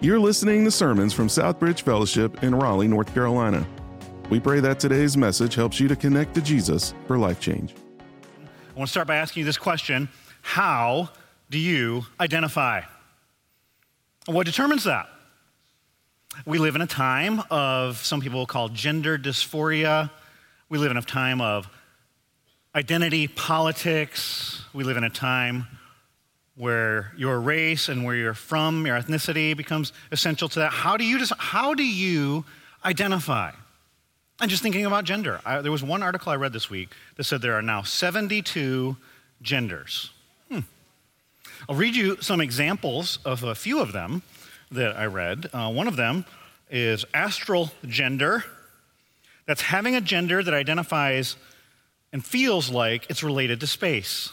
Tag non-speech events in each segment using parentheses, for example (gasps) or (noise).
You're listening to sermons from Southbridge Fellowship in Raleigh, North Carolina. We pray that today's message helps you to connect to Jesus for life change. I want to start by asking you this question How do you identify? What determines that? We live in a time of some people call gender dysphoria. We live in a time of identity politics. We live in a time where your race and where you're from, your ethnicity becomes essential to that. How do you, how do you identify? And just thinking about gender, I, there was one article I read this week that said there are now 72 genders. Hmm. I'll read you some examples of a few of them that I read. Uh, one of them is astral gender. That's having a gender that identifies and feels like it's related to space.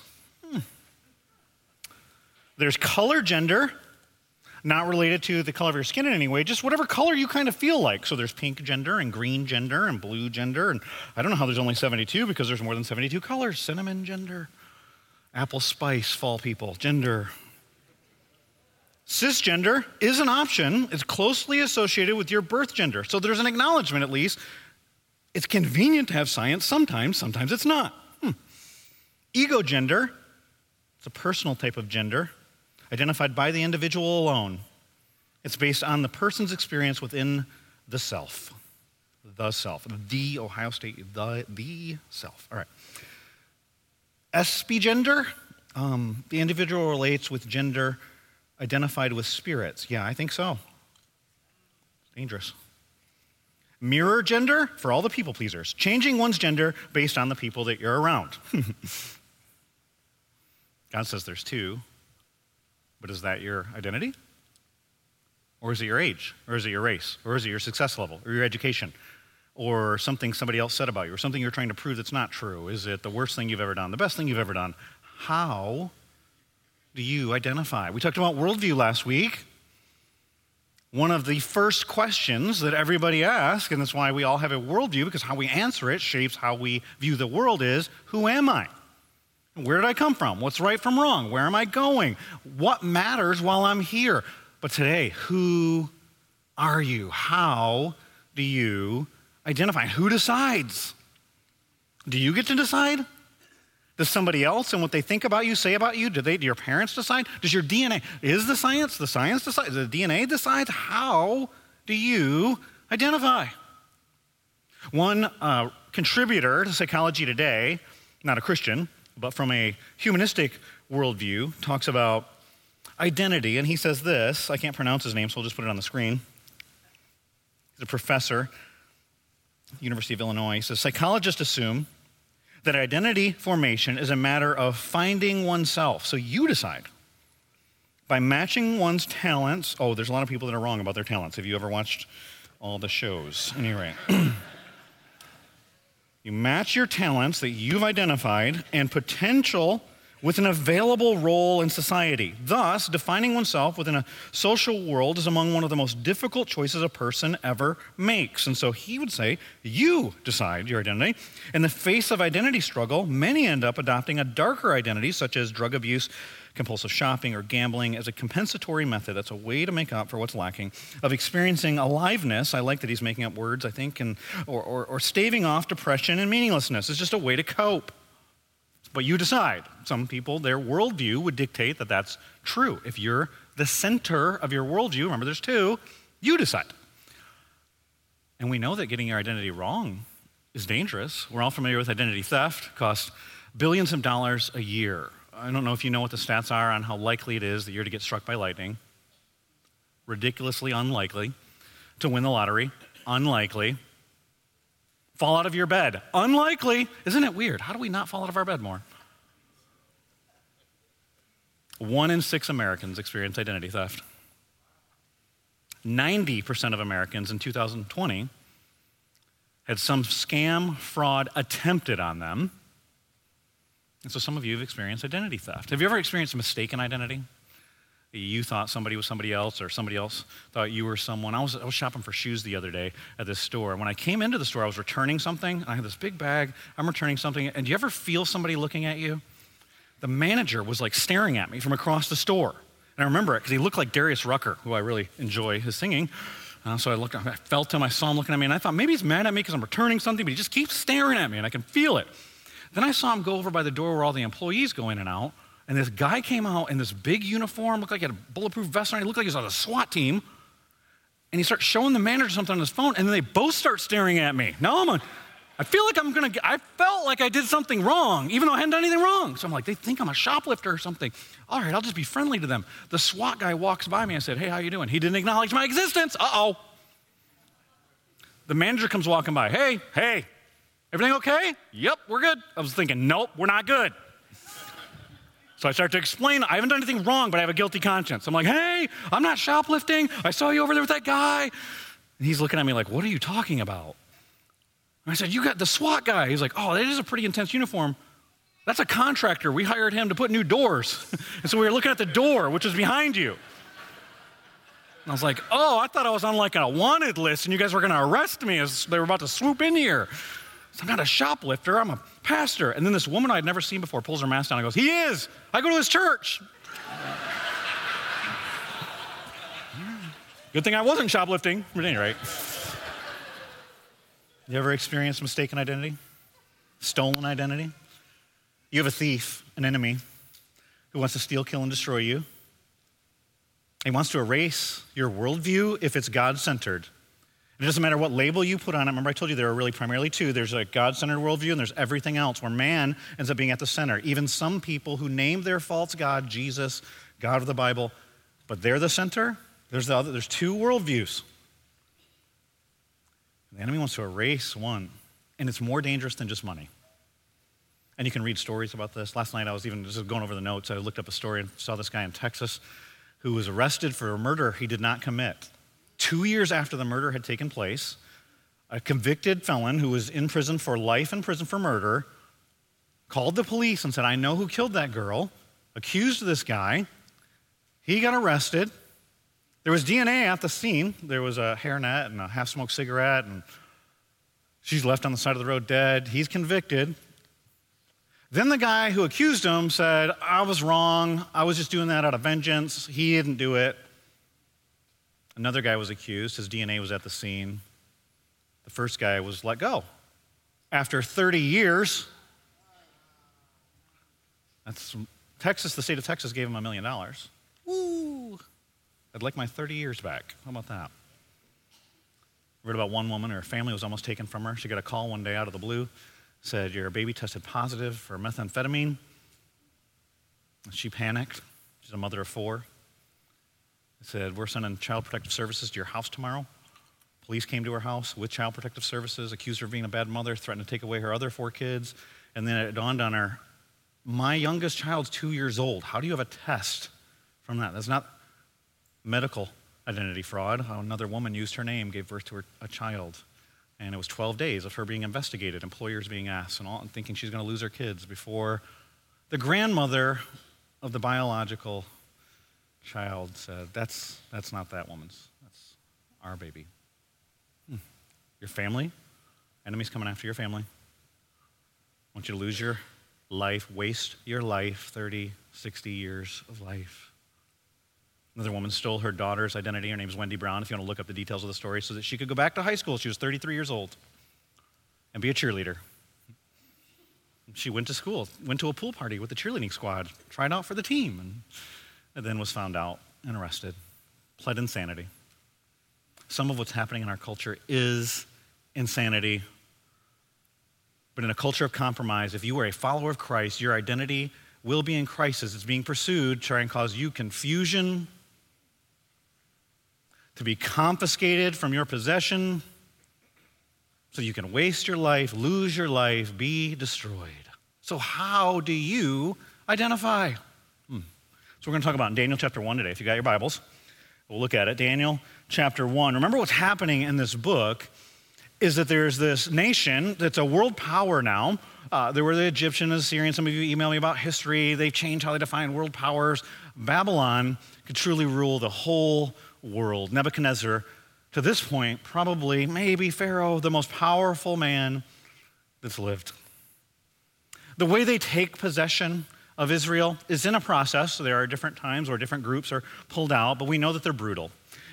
There's color gender, not related to the color of your skin in any way, just whatever color you kind of feel like. So there's pink gender and green gender and blue gender. And I don't know how there's only 72 because there's more than 72 colors. Cinnamon gender, apple spice, fall people, gender. Cisgender is an option. It's closely associated with your birth gender. So there's an acknowledgement, at least, it's convenient to have science sometimes, sometimes it's not. Hmm. Ego gender, it's a personal type of gender identified by the individual alone. It's based on the person's experience within the self. The self. The Ohio State, the, the self. All right. SP gender, um, the individual relates with gender identified with spirits. Yeah, I think so. Dangerous. Mirror gender for all the people pleasers, changing one's gender based on the people that you're around. (laughs) God says there's two, but is that your identity? Or is it your age? Or is it your race? Or is it your success level? Or your education? Or something somebody else said about you? Or something you're trying to prove that's not true? Is it the worst thing you've ever done? The best thing you've ever done? How do you identify? We talked about worldview last week one of the first questions that everybody asks, and that's why we all have a worldview, because how we answer it shapes how we view the world, is Who am I? Where did I come from? What's right from wrong? Where am I going? What matters while I'm here? But today, who are you? How do you identify? Who decides? Do you get to decide? Does somebody else and what they think about you say about you? Do they? Do your parents decide? Does your DNA? Is the science? The science decides. The DNA decides. How do you identify? One uh, contributor to Psychology Today, not a Christian, but from a humanistic worldview, talks about identity, and he says this. I can't pronounce his name, so I'll just put it on the screen. He's a professor, University of Illinois. He says psychologists assume that identity formation is a matter of finding oneself. So you decide. By matching one's talents, oh, there's a lot of people that are wrong about their talents. Have you ever watched all the shows? Anyway, (clears throat) you match your talents that you've identified and potential with an available role in society. Thus, defining oneself within a social world is among one of the most difficult choices a person ever makes. And so he would say, You decide your identity. In the face of identity struggle, many end up adopting a darker identity, such as drug abuse, compulsive shopping, or gambling, as a compensatory method. That's a way to make up for what's lacking, of experiencing aliveness. I like that he's making up words, I think, and, or, or, or staving off depression and meaninglessness. It's just a way to cope. But you decide. Some people, their worldview would dictate that that's true. If you're the center of your worldview, remember there's two, you decide. And we know that getting your identity wrong is dangerous. We're all familiar with identity theft, costs billions of dollars a year. I don't know if you know what the stats are on how likely it is that you're to get struck by lightning. Ridiculously unlikely. To win the lottery, unlikely fall out of your bed. Unlikely. Isn't it weird? How do we not fall out of our bed more? One in six Americans experience identity theft. 90% of Americans in 2020 had some scam, fraud attempted on them. And so some of you have experienced identity theft. Have you ever experienced a mistaken identity? you thought somebody was somebody else or somebody else thought you were someone. I was, I was shopping for shoes the other day at this store. When I came into the store, I was returning something. And I had this big bag. I'm returning something. And do you ever feel somebody looking at you? The manager was like staring at me from across the store. And And I remember it because he looked like Darius Rucker, who I really enjoy his singing. Uh, so I looked, I felt him, I saw him looking at me, and I thought maybe he's mad at me because I'm returning something, but he just keeps staring at me, and I can feel it. Then I saw him go over by the door where all the employees go in and out, and this guy came out in this big uniform, looked like he had a bulletproof vest on, he looked like he was on a SWAT team, and he starts showing the manager something on his phone, and then they both start staring at me. Now I'm on, I feel like I'm gonna, get, I felt like I did something wrong, even though I hadn't done anything wrong. So I'm like, they think I'm a shoplifter or something. All right, I'll just be friendly to them. The SWAT guy walks by me. and said, hey, how you doing? He didn't acknowledge my existence. Uh-oh. The manager comes walking by. Hey, hey, everything okay? Yep, we're good. I was thinking, nope, we're not good. So I start to explain, I haven't done anything wrong, but I have a guilty conscience. I'm like, hey, I'm not shoplifting. I saw you over there with that guy. And he's looking at me like, what are you talking about? And I said, you got the SWAT guy. He's like, oh, that is a pretty intense uniform. That's a contractor. We hired him to put new doors. (laughs) and so we were looking at the door, which is behind you. And I was like, oh, I thought I was on like a wanted list and you guys were going to arrest me as they were about to swoop in here. I'm not a shoplifter, I'm a pastor. And then this woman I'd never seen before pulls her mask down and goes, He is. I go to his church. (laughs) Good thing I wasn't shoplifting. But any rate. You ever experienced mistaken identity? Stolen identity? You have a thief, an enemy, who wants to steal, kill, and destroy you. He wants to erase your worldview if it's God centered. It doesn't matter what label you put on it. Remember, I told you there are really primarily two there's a God centered worldview, and there's everything else where man ends up being at the center. Even some people who name their false God Jesus, God of the Bible, but they're the center. There's, the other, there's two worldviews. The enemy wants to erase one, and it's more dangerous than just money. And you can read stories about this. Last night I was even just going over the notes. I looked up a story and saw this guy in Texas who was arrested for a murder he did not commit. Two years after the murder had taken place, a convicted felon who was in prison for life in prison for murder called the police and said, I know who killed that girl, accused this guy. He got arrested. There was DNA at the scene. There was a hairnet and a half smoked cigarette, and she's left on the side of the road dead. He's convicted. Then the guy who accused him said, I was wrong. I was just doing that out of vengeance. He didn't do it. Another guy was accused. His DNA was at the scene. The first guy was let go. After 30 years, that's Texas, the state of Texas gave him a million dollars. Woo! I'd like my 30 years back. How about that? I read about one woman, her family was almost taken from her. She got a call one day out of the blue said, Your baby tested positive for methamphetamine. She panicked. She's a mother of four. Said, We're sending Child Protective Services to your house tomorrow. Police came to her house with Child Protective Services, accused her of being a bad mother, threatened to take away her other four kids. And then it dawned on her my youngest child's two years old. How do you have a test from that? That's not medical identity fraud. Another woman used her name, gave birth to her, a child. And it was 12 days of her being investigated, employers being asked, and, all, and thinking she's going to lose her kids before the grandmother of the biological child said, That's, that's not that woman's. That's our baby. Hmm. Your family, enemies coming after your family. I want you to lose your life, waste your life, 30, 60 years of life. Another woman stole her daughter's identity. Her name is Wendy Brown, if you want to look up the details of the story, so that she could go back to high school. She was 33 years old and be a cheerleader. She went to school, went to a pool party with the cheerleading squad, tried out for the team, and, and then was found out and arrested, pled insanity. Some of what's happening in our culture is insanity. But in a culture of compromise, if you are a follower of Christ, your identity will be in crisis. It's being pursued, trying to cause you confusion, to be confiscated from your possession so you can waste your life, lose your life, be destroyed. So, how do you identify? So, we're going to talk about Daniel chapter 1 today. If you got your Bibles, we'll look at it. Daniel chapter 1. Remember what's happening in this book is that there's this nation that's a world power now. Uh, there were the Egyptians, Assyrians. Some of you email me about history. They changed how they define world powers. Babylon could truly rule the whole world. Nebuchadnezzar, to this point, probably, maybe Pharaoh, the most powerful man that's lived. The way they take possession of Israel is in a process. So there are different times where different groups are pulled out, but we know that they're brutal.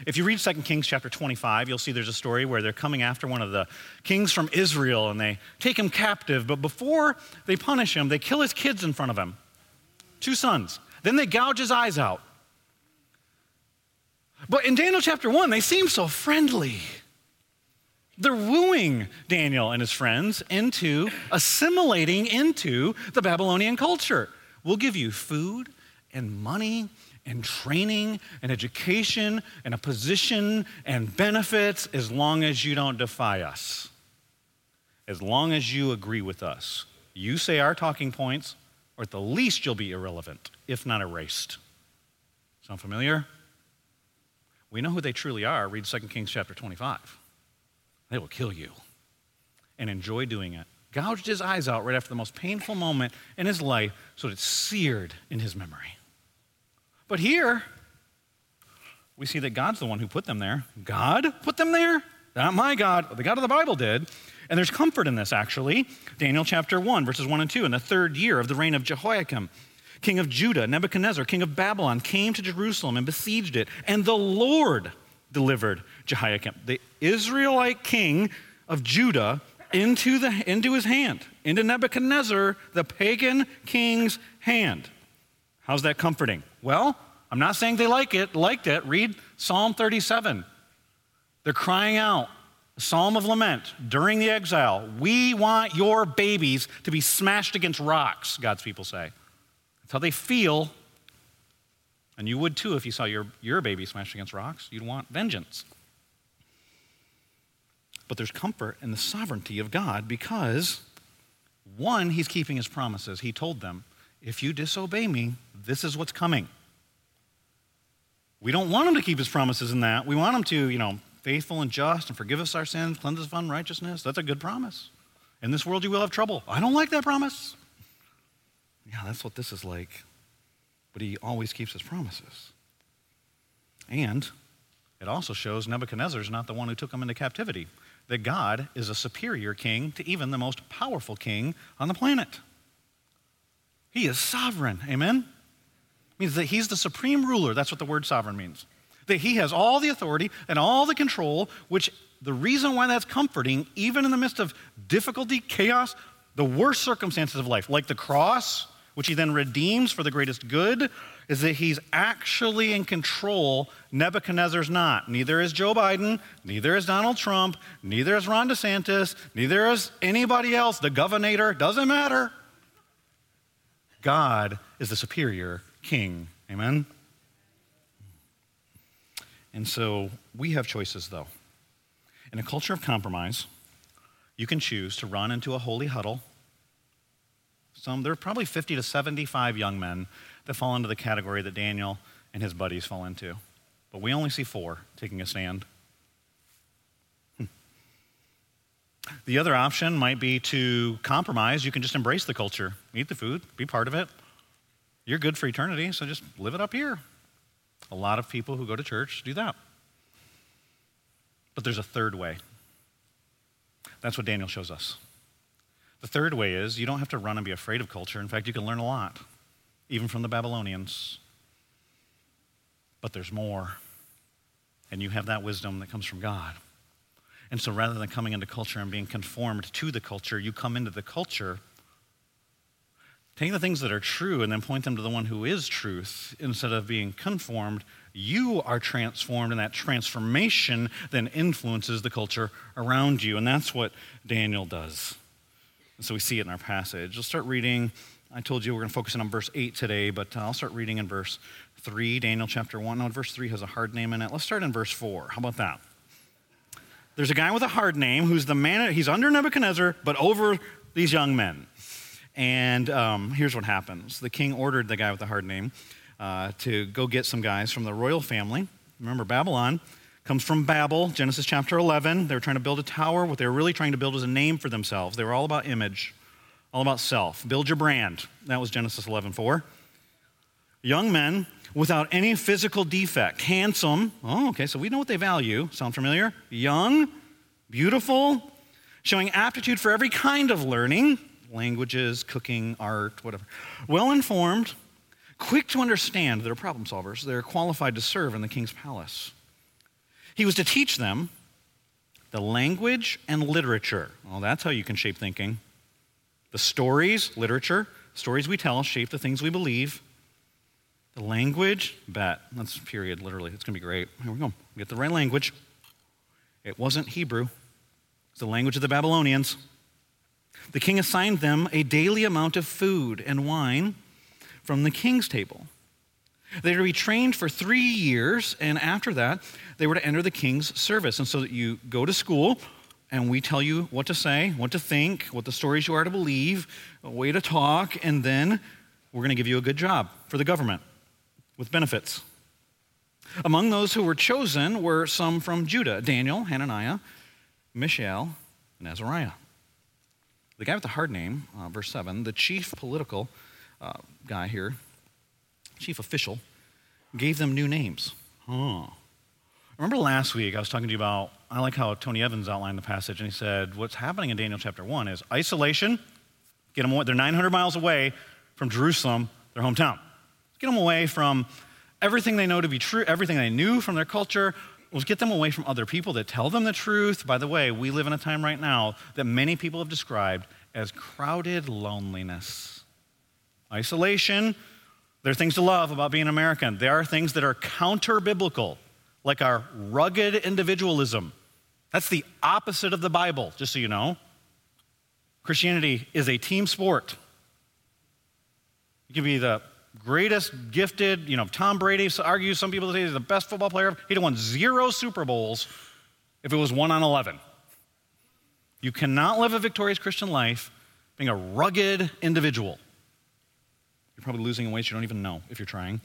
If you read 2 Kings chapter 25, you'll see there's a story where they're coming after one of the kings from Israel and they take him captive. But before they punish him, they kill his kids in front of him two sons. Then they gouge his eyes out. But in Daniel chapter 1, they seem so friendly. They're wooing Daniel and his friends into assimilating into the Babylonian culture. We'll give you food and money and training and education and a position and benefits as long as you don't defy us. As long as you agree with us. You say our talking points, or at the least you'll be irrelevant, if not erased. Sound familiar? We know who they truly are. Read 2 Kings chapter 25. They will kill you and enjoy doing it. Gouged his eyes out right after the most painful moment in his life so that it's seared in his memory. But here, we see that God's the one who put them there. God put them there? Not my God. The God of the Bible did. And there's comfort in this, actually. Daniel chapter 1, verses 1 and 2. In the third year of the reign of Jehoiakim, king of Judah, Nebuchadnezzar, king of Babylon, came to Jerusalem and besieged it. And the Lord delivered Jehoiakim, the Israelite king of Judah, into, the, into his hand, into Nebuchadnezzar, the pagan king's hand. How's that comforting? Well, I'm not saying they like it, liked it. Read Psalm 37. They're crying out, a psalm of lament during the exile. We want your babies to be smashed against rocks, God's people say. That's how they feel. And you would too if you saw your, your baby smashed against rocks. You'd want vengeance. But there's comfort in the sovereignty of God because, one, He's keeping His promises. He told them, if you disobey me, this is what's coming. We don't want him to keep his promises in that. We want him to, you know, faithful and just and forgive us our sins, cleanse us of unrighteousness. That's a good promise. In this world, you will have trouble. I don't like that promise. Yeah, that's what this is like. But he always keeps his promises. And it also shows Nebuchadnezzar is not the one who took him into captivity, that God is a superior king to even the most powerful king on the planet. He is sovereign. Amen? It means that he's the supreme ruler. That's what the word sovereign means. That he has all the authority and all the control, which the reason why that's comforting, even in the midst of difficulty, chaos, the worst circumstances of life, like the cross, which he then redeems for the greatest good, is that he's actually in control. Nebuchadnezzar's not. Neither is Joe Biden, neither is Donald Trump, neither is Ron DeSantis, neither is anybody else. The governor doesn't matter. God is the superior king. Amen? And so we have choices, though. In a culture of compromise, you can choose to run into a holy huddle. Some, there are probably 50 to 75 young men that fall into the category that Daniel and his buddies fall into. But we only see four taking a stand. Hmm. The other option might be to compromise. You can just embrace the culture, eat the food, be part of it. You're good for eternity, so just live it up here. A lot of people who go to church do that. But there's a third way. That's what Daniel shows us. The third way is you don't have to run and be afraid of culture. In fact, you can learn a lot, even from the Babylonians. But there's more. And you have that wisdom that comes from God. And so rather than coming into culture and being conformed to the culture, you come into the culture, take the things that are true and then point them to the one who is truth instead of being conformed. You are transformed, and that transformation then influences the culture around you. And that's what Daniel does. And so we see it in our passage. Let's start reading. I told you we're going to focus in on verse 8 today, but I'll start reading in verse 3, Daniel chapter 1. No, verse 3 has a hard name in it. Let's start in verse 4. How about that? There's a guy with a hard name who's the man, he's under Nebuchadnezzar, but over these young men. And um, here's what happens the king ordered the guy with the hard name uh, to go get some guys from the royal family. Remember, Babylon comes from Babel, Genesis chapter 11. They were trying to build a tower. What they were really trying to build was a name for themselves. They were all about image, all about self. Build your brand. That was Genesis 11 4. Young men without any physical defect, handsome. Oh, okay, so we know what they value. Sound familiar? Young, beautiful, showing aptitude for every kind of learning. languages, cooking, art, whatever. Well informed, quick to understand, they're problem solvers. They're qualified to serve in the king's palace. He was to teach them the language and literature. Well, that's how you can shape thinking. The stories, literature, stories we tell shape the things we believe. The language, bet. That's period, literally. It's going to be great. Here we go. Get the right language. It wasn't Hebrew, it's the language of the Babylonians. The king assigned them a daily amount of food and wine from the king's table. They were to be trained for three years, and after that, they were to enter the king's service. And so that you go to school, and we tell you what to say, what to think, what the stories you are to believe, a way to talk, and then we're going to give you a good job for the government with benefits. Among those who were chosen were some from Judah Daniel, Hananiah, Mishael, and Azariah. The guy with the hard name, uh, verse 7, the chief political uh, guy here, chief official, gave them new names. Oh. Remember last week I was talking to you about, I like how Tony Evans outlined the passage, and he said, What's happening in Daniel chapter 1 is isolation, get them away. They're 900 miles away from Jerusalem, their hometown. Get them away from everything they know to be true, everything they knew from their culture, was get them away from other people that tell them the truth. By the way, we live in a time right now that many people have described as crowded loneliness. Isolation, there are things to love about being American. There are things that are counter biblical, like our rugged individualism. That's the opposite of the Bible, just so you know. Christianity is a team sport. You can be the greatest gifted, you know, Tom Brady argues, some people say he's the best football player. He'd have won zero Super Bowls if it was one on 11. You cannot live a victorious Christian life being a rugged individual. You're probably losing in ways you don't even know if you're trying.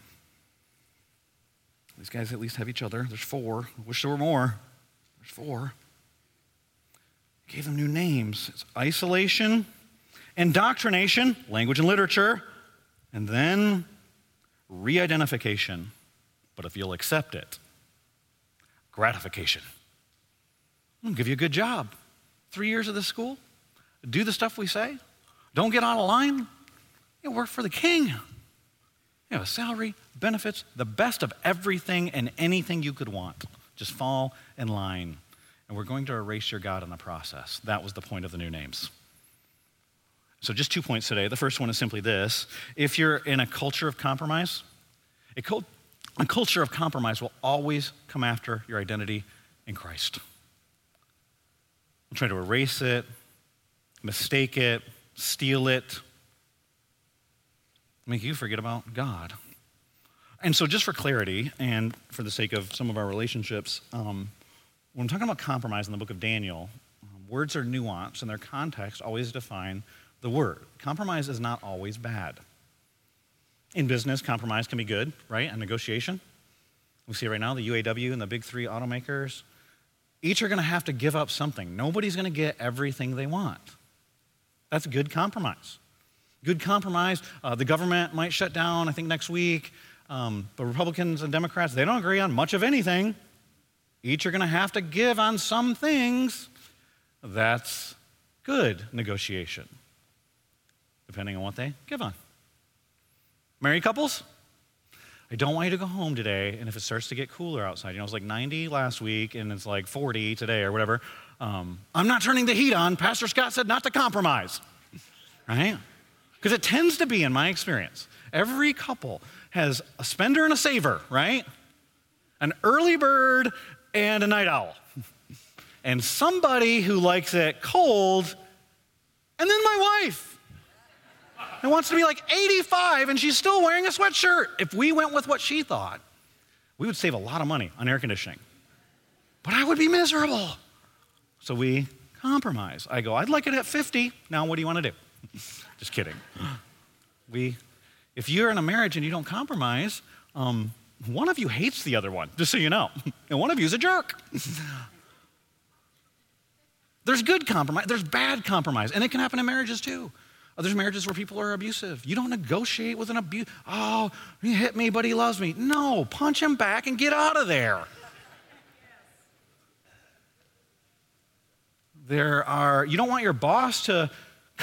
These guys at least have each other. There's four. I wish there were more. There's four. Gave them new names. It's isolation, indoctrination, language and literature, and then re identification. But if you'll accept it, gratification. I'll give you a good job. Three years of this school, do the stuff we say, don't get out of line. You work for the king. You a salary, benefits, the best of everything and anything you could want. Just fall in line. And we're going to erase your God in the process. That was the point of the new names. So, just two points today. The first one is simply this if you're in a culture of compromise, a, cult- a culture of compromise will always come after your identity in Christ. We'll try to erase it, mistake it, steal it, make you forget about God. And so, just for clarity and for the sake of some of our relationships, um, when I'm talking about compromise in the book of Daniel, um, words are nuanced and their context always define the word. Compromise is not always bad. In business, compromise can be good, right? And negotiation. We see right now the UAW and the big three automakers. Each are going to have to give up something. Nobody's going to get everything they want. That's good compromise. Good compromise. Uh, the government might shut down, I think, next week. Um, but Republicans and Democrats, they don't agree on much of anything. Each are going to have to give on some things. That's good negotiation depending on what they give on. Married couples, I don't want you to go home today, and if it starts to get cooler outside, you know, it's like 90 last week and it's like 40 today or whatever, um, I'm not turning the heat on. Pastor Scott said not to compromise, (laughs) right? Because it tends to be, in my experience, every couple has a spender and a saver, right? An early bird and a night owl. and somebody who likes it cold, and then my wife and wants to be like 85 and she's still wearing a sweatshirt. If we went with what she thought, we would save a lot of money on air conditioning. But I would be miserable. So we compromise. I go, I'd like it at 50. Now what do you want to do? Just kidding. (gasps) We, if you're in a marriage and you don't compromise, um, one of you hates the other one, just so you know. (laughs) And one of you is a jerk. (laughs) There's good compromise, there's bad compromise, and it can happen in marriages too. There's marriages where people are abusive. You don't negotiate with an abuse. Oh, he hit me, but he loves me. No, punch him back and get out of there. There are, you don't want your boss to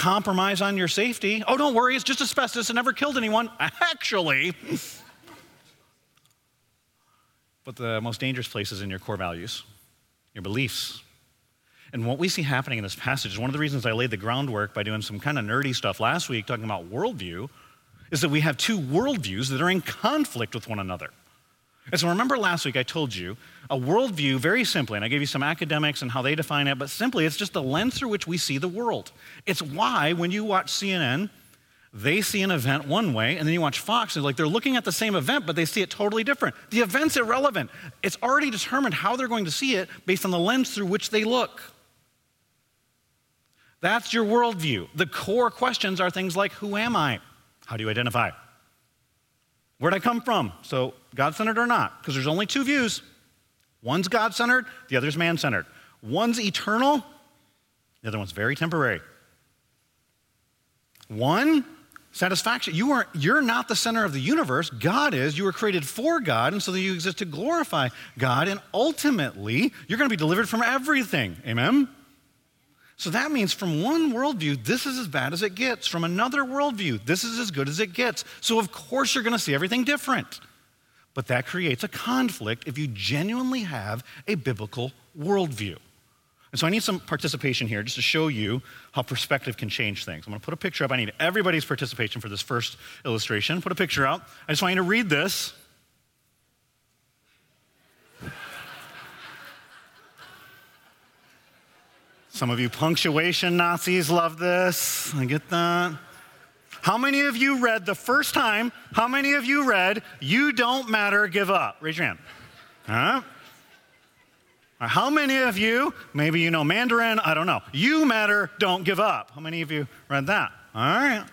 compromise on your safety. Oh, don't worry, it's just asbestos. It never killed anyone. (laughs) Actually. but the most dangerous place is in your core values, your beliefs. And what we see happening in this passage is one of the reasons I laid the groundwork by doing some kind of nerdy stuff last week talking about worldview is that we have two worldviews that are in conflict with one another. And so remember last week I told you a worldview, very simply, and I gave you some academics and how they define it, but simply it's just the lens through which we see the world. It's why when you watch CNN, they see an event one way, and then you watch Fox, and like they're looking at the same event, but they see it totally different. The event's irrelevant. It's already determined how they're going to see it based on the lens through which they look. That's your worldview. The core questions are things like Who am I? How do you identify? Where'd I come from? So, God centered or not? Because there's only two views. One's God centered, the other's man centered. One's eternal, the other one's very temporary. One, satisfaction. You are, you're not the center of the universe. God is. You were created for God, and so that you exist to glorify God. And ultimately, you're going to be delivered from everything. Amen? So that means from one worldview, this is as bad as it gets. From another worldview, this is as good as it gets. So of course you're going to see everything different. But that creates a conflict if you genuinely have a biblical worldview. And so I need some participation here just to show you how perspective can change things. I'm going to put a picture up. I need everybody's participation for this first illustration. Put a picture out. I just want you to read this. Some of you punctuation Nazis love this. I get that. How many of you read the first time? How many of you read, You Don't Matter, Give Up? Raise your hand. Huh? How many of you, maybe you know Mandarin, I don't know, you matter, don't give up? How many of you read that? All right.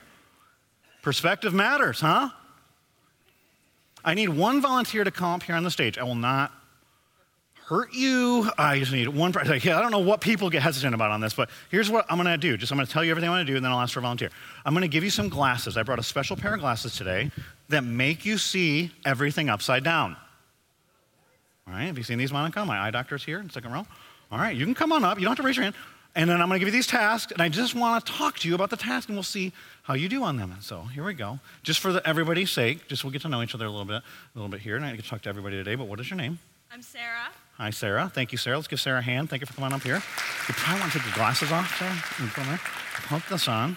Perspective matters, huh? I need one volunteer to come up here on the stage. I will not hurt you. I just need one person. I don't know what people get hesitant about on this, but here's what I'm going to do. Just I'm going to tell you everything I want to do, and then I'll ask for a volunteer. I'm going to give you some glasses. I brought a special pair of glasses today that make you see everything upside down. All right, have you seen these, Monica? My eye doctor's here in second row. All right, you can come on up. You don't have to raise your hand. And then I'm going to give you these tasks, and I just want to talk to you about the task, and we'll see how you do on them. So here we go. Just for the, everybody's sake, just we'll get to know each other a little bit, a little bit here, and I get to talk to everybody today. But what is your name? I'm Sarah. Hi, Sarah. Thank you, Sarah. Let's give Sarah a hand. Thank you for coming up here. You probably want to take your glasses off, Sarah. Pump this on.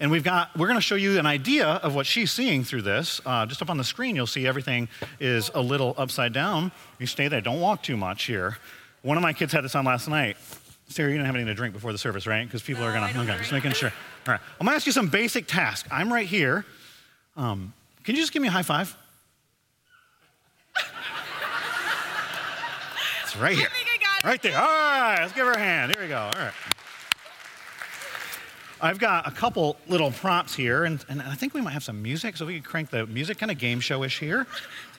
And we've got, we're going to show you an idea of what she's seeing through this. Uh, just up on the screen, you'll see everything is a little upside down. You stay there. Don't walk too much here. One of my kids had this on last night. Sarah, you didn't have anything to drink before the service, right? Because people no, are going to, okay, just making sure. All right. I'm going to ask you some basic tasks. I'm right here. Um, can you just give me a high five? Right here. Right there. All right, let's give her a hand. Here we go. All right. I've got a couple little prompts here, and, and I think we might have some music, so we can crank the music, kind of game show-ish here.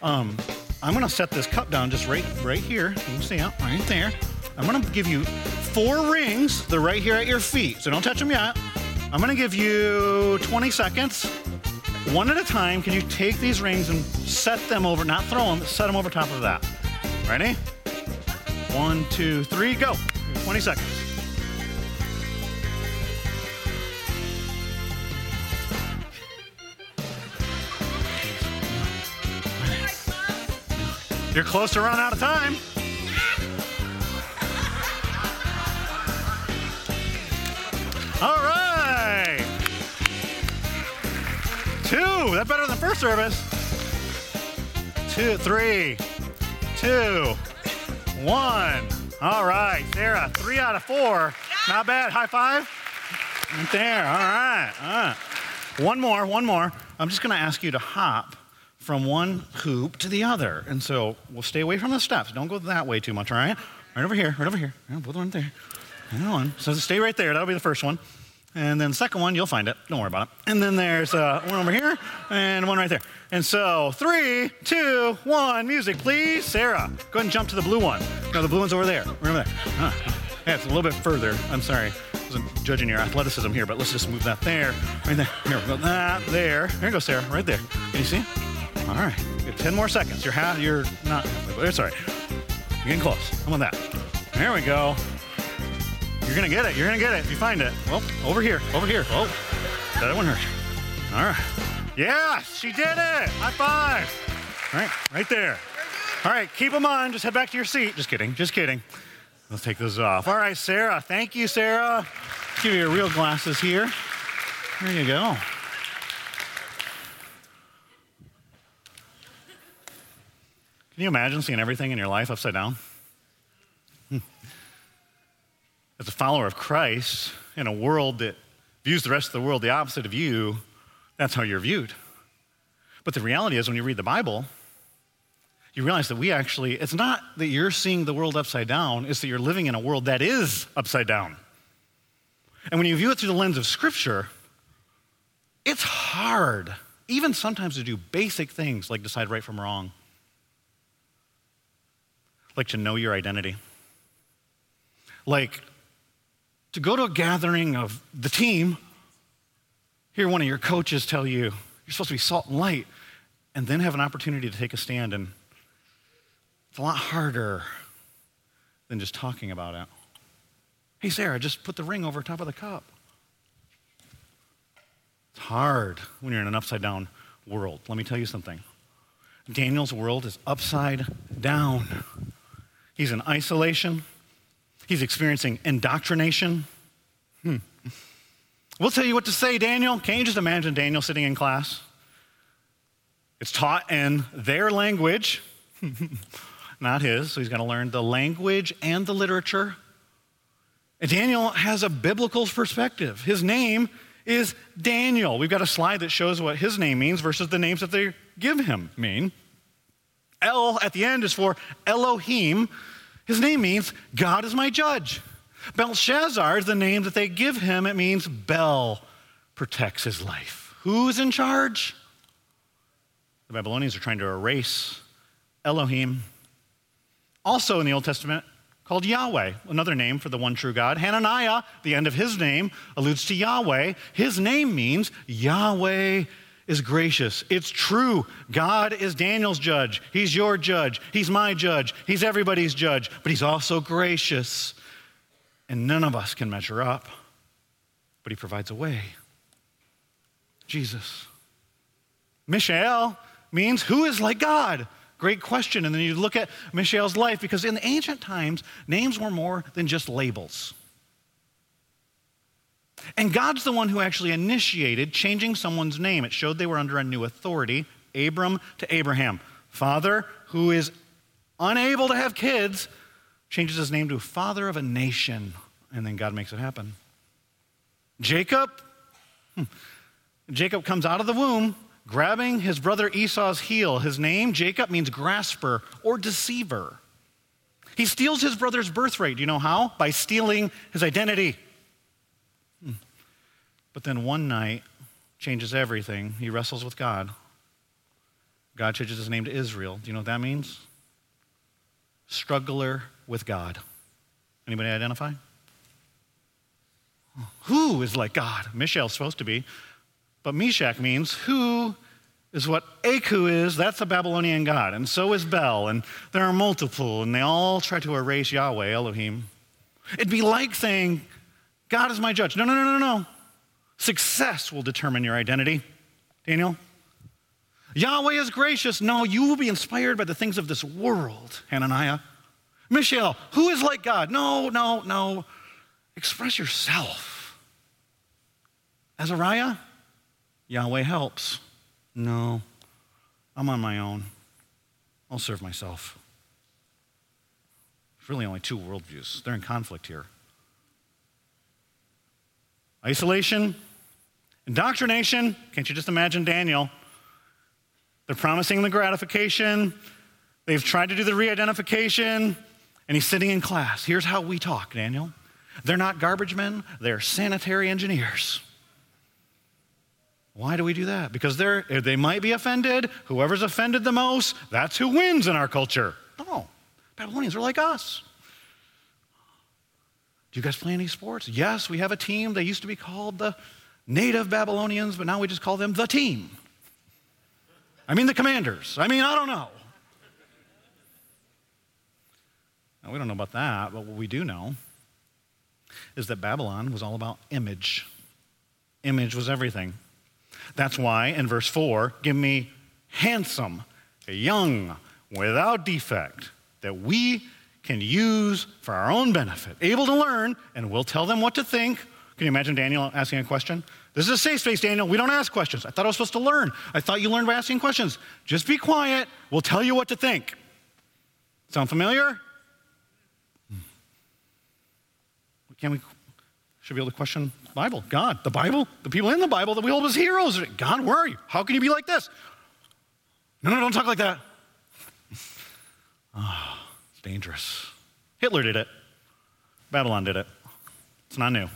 Um, I'm going to set this cup down just right, right here. You can see it right there. I'm going to give you four rings. They're right here at your feet, so don't touch them yet. I'm going to give you 20 seconds. One at a time, can you take these rings and set them over, not throw them, set them over top of that? Ready? One, two, three, go. 20 seconds. You're close to running out of time. All right. Two. That's better than the first service. Two, three, two, one. All right, Sarah, three out of four. Not bad. High five. Right there. All right. All right. One more, one more. I'm just going to ask you to hop from one hoop to the other. And so we'll stay away from the steps. Don't go that way too much, all right? Right over here, right over here. Yeah, both right there. And one. So stay right there. That'll be the first one. And then the second one, you'll find it. Don't worry about it. And then there's uh, one over here and one right there. And so three, two, one, music, please. Sarah, go ahead and jump to the blue one. No, the blue one's over there. Remember that. Huh. (laughs) Yeah, it's a little bit further. I'm sorry. I wasn't judging your athleticism here, but let's just move that there. Right there. Here, go. That there. Here you go, Sarah. Right there. Can you see? All right. You 10 more seconds. You're, half, you're not halfway, it's all right. You're getting close. Come on that. There we go. You're to get it. You're to get it if you find it. Well, over here. Over here. Oh, that one hurt. All right. Yeah, she did it. High five. All right, right there. All right, keep them on. Just head back to your seat. Just kidding. Just kidding. Let's take those off. All right, Sarah. Thank you, Sarah. Give you your real glasses here. There you go. Can you imagine seeing everything in your life upside down? Hmm. As a follower of Christ in a world that views the rest of the world the opposite of you, that's how you're viewed. But the reality is, when you read the Bible, you realize that we actually, it's not that you're seeing the world upside down, it's that you're living in a world that is upside down. And when you view it through the lens of Scripture, it's hard, even sometimes, to do basic things like decide right from wrong like to know your identity. Like to go to a gathering of the team, hear one of your coaches tell you you're supposed to be salt and light, and then have an opportunity to take a stand. And it's a lot harder than just talking about it. Hey, Sarah, just put the ring over top of the cup. It's hard when you're in an upside down world. Let me tell you something. Daniel's world is upside down. He's in isolation. He's experiencing indoctrination. Hmm. We'll tell you what to say, Daniel. Can't you just imagine Daniel sitting in class? It's taught in their language, (laughs) not his, so he's going to learn the language and the literature. And Daniel has a biblical perspective. His name is Daniel. We've got a slide that shows what his name means versus the names that they give him mean. El at the end is for Elohim. His name means God is my judge. Belshazzar is the name that they give him. It means Bel protects his life. Who's in charge? The Babylonians are trying to erase Elohim. Also in the Old Testament, called Yahweh, another name for the one true God. Hananiah, the end of his name, alludes to Yahweh. His name means Yahweh is gracious. It's true. God is Daniel's judge. He's your judge. He's my judge. He's everybody's judge. But he's also gracious. And none of us can measure up. But he provides a way. Jesus. Mishael means who is like God? Great question. And then you look at Mishael's life because in the ancient times, names were more than just labels. And God's the one who actually initiated changing someone's name. It showed they were under a new authority, Abram to Abraham. Father, who is unable to have kids, changes his name to father of a nation. And then God makes it happen. Jacob, hmm. Jacob comes out of the womb grabbing his brother Esau's heel. His name, Jacob, means grasper or deceiver. He steals his brother's birthright. Do you know how? By stealing his identity. But then one night changes everything. He wrestles with God. God changes his name to Israel. Do you know what that means? Struggler with God. Anybody identify? Who is like God? Mishael's supposed to be. But Meshach means who is what Aku is. That's a Babylonian god. And so is Bel. And there are multiple. And they all try to erase Yahweh, Elohim. It'd be like saying, God is my judge. No, no, no, no, no. Success will determine your identity. Daniel? Yahweh is gracious. No, you will be inspired by the things of this world, Hananiah. Mishael, who is like God? No, no, no. Express yourself. Azariah, Yahweh helps. No, I'm on my own. I'll serve myself. There's really only two worldviews. They're in conflict here. Isolation, Indoctrination, can't you just imagine Daniel? They're promising the gratification. They've tried to do the re identification, and he's sitting in class. Here's how we talk, Daniel. They're not garbage men, they're sanitary engineers. Why do we do that? Because they're, they might be offended. Whoever's offended the most, that's who wins in our culture. No, Babylonians are like us. You guys play any sports? Yes, we have a team. They used to be called the native Babylonians, but now we just call them the team. I mean, the commanders. I mean, I don't know. Now, we don't know about that, but what we do know is that Babylon was all about image. Image was everything. That's why in verse 4, give me handsome, young, without defect, that we can use for our own benefit, able to learn, and we'll tell them what to think. Can you imagine Daniel asking a question? This is a safe space, Daniel. We don't ask questions. I thought I was supposed to learn. I thought you learned by asking questions. Just be quiet. We'll tell you what to think. Sound familiar? Can we should be able to question the Bible, God, the Bible, the people in the Bible that we hold as heroes. God, where are you? How can you be like this? No, no, don't talk like that. Oh, (sighs) dangerous. Hitler did it. Babylon did it. It's not new.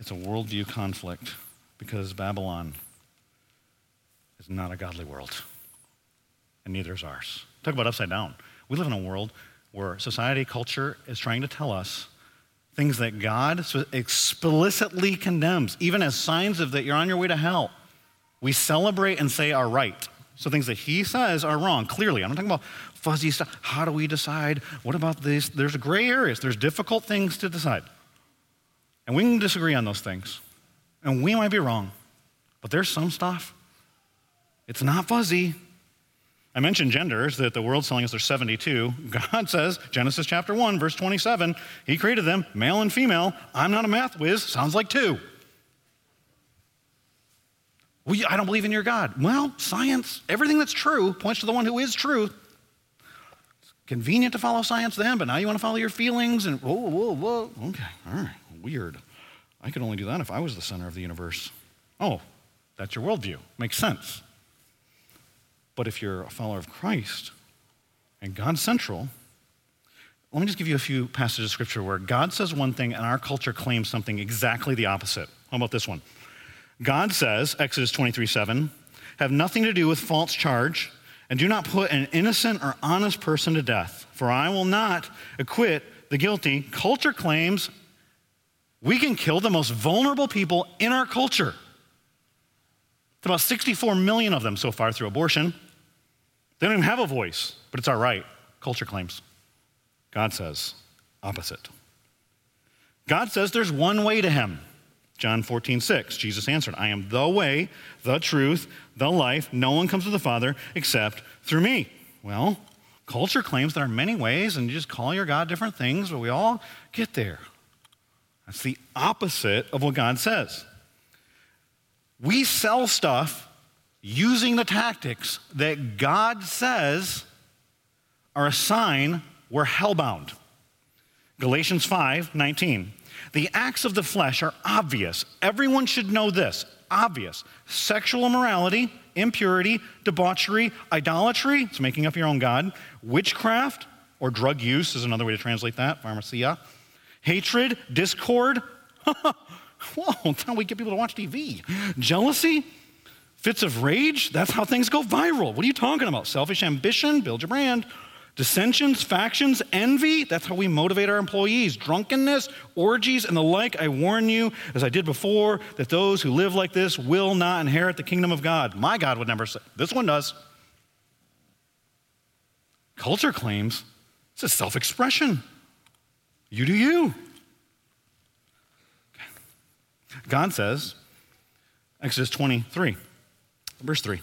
It's a worldview conflict because Babylon is not a godly world, and neither is ours. Talk about upside down. We live in a world where society, culture is trying to tell us things that God explicitly condemns, even as signs of that you're on your way to hell. We celebrate and say are right. So things that he says are wrong, clearly. I'm not talking about fuzzy stuff. How do we decide? What about this? There's gray areas, there's difficult things to decide. And we can disagree on those things. And we might be wrong. But there's some stuff. It's not fuzzy. I mentioned genders that the world's telling us there's 72. (laughs) God says, Genesis chapter 1, verse 27, He created them, male and female. I'm not a math whiz, sounds like two. Well, I don't believe in your God. Well, science, everything that's true points to the one who is truth. It's convenient to follow science then, but now you want to follow your feelings and whoa, whoa, whoa. Okay, all right weird. I could only do that if I was the center of the universe. Oh, that's your worldview. Makes sense. But if you're a follower of Christ and God's central, let me just give you a few passages of scripture where God says one thing and our culture claims something exactly the opposite. How about this one? God says, Exodus 23 7, have nothing to do with false charge, and do not put an innocent or honest person to death, for I will not acquit the guilty. Culture claims we can kill the most vulnerable people in our culture. It's about 64 million of them so far through abortion. They don't even have a voice, but it's our right. Culture claims. God says opposite. God says there's one way to Him. John 14, 6. Jesus answered, I am the way, the truth, the life. No one comes to the Father except through me. Well, culture claims there are many ways, and you just call your God different things, but we all get there. That's the opposite of what God says. We sell stuff using the tactics that God says are a sign we're hellbound. Galatians 5 19. The acts of the flesh are obvious. Everyone should know this obvious. Sexual immorality, impurity, debauchery, idolatry, it's making up your own God, witchcraft, or drug use is another way to translate that, pharmakeia, hatred, discord. (laughs) Whoa, how we get people to watch TV. Jealousy, fits of rage, that's how things go viral. What are you talking about? Selfish ambition, build your brand. Dissensions, factions, envy, that's how we motivate our employees. Drunkenness, orgies, and the like. I warn you, as I did before, that those who live like this will not inherit the kingdom of God. My God would never say, this one does. Culture claims it's a self expression. You do you. God says, Exodus 23, verse 3.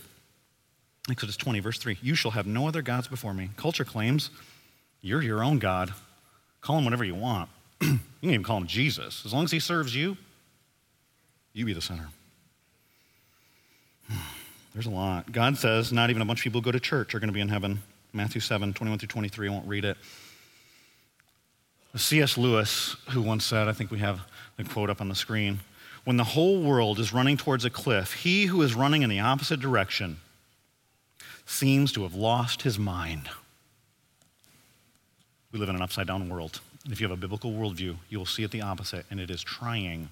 Exodus 20, verse 3. You shall have no other gods before me. Culture claims you're your own God. Call him whatever you want. (clears throat) you can even call him Jesus. As long as he serves you, you be the center. (sighs) There's a lot. God says not even a bunch of people who go to church are going to be in heaven. Matthew 7, 21 through 23. I won't read it. C.S. Lewis, who once said, I think we have the quote up on the screen, when the whole world is running towards a cliff, he who is running in the opposite direction seems to have lost his mind. We live in an upside down world. If you have a biblical worldview, you will see it the opposite, and it is trying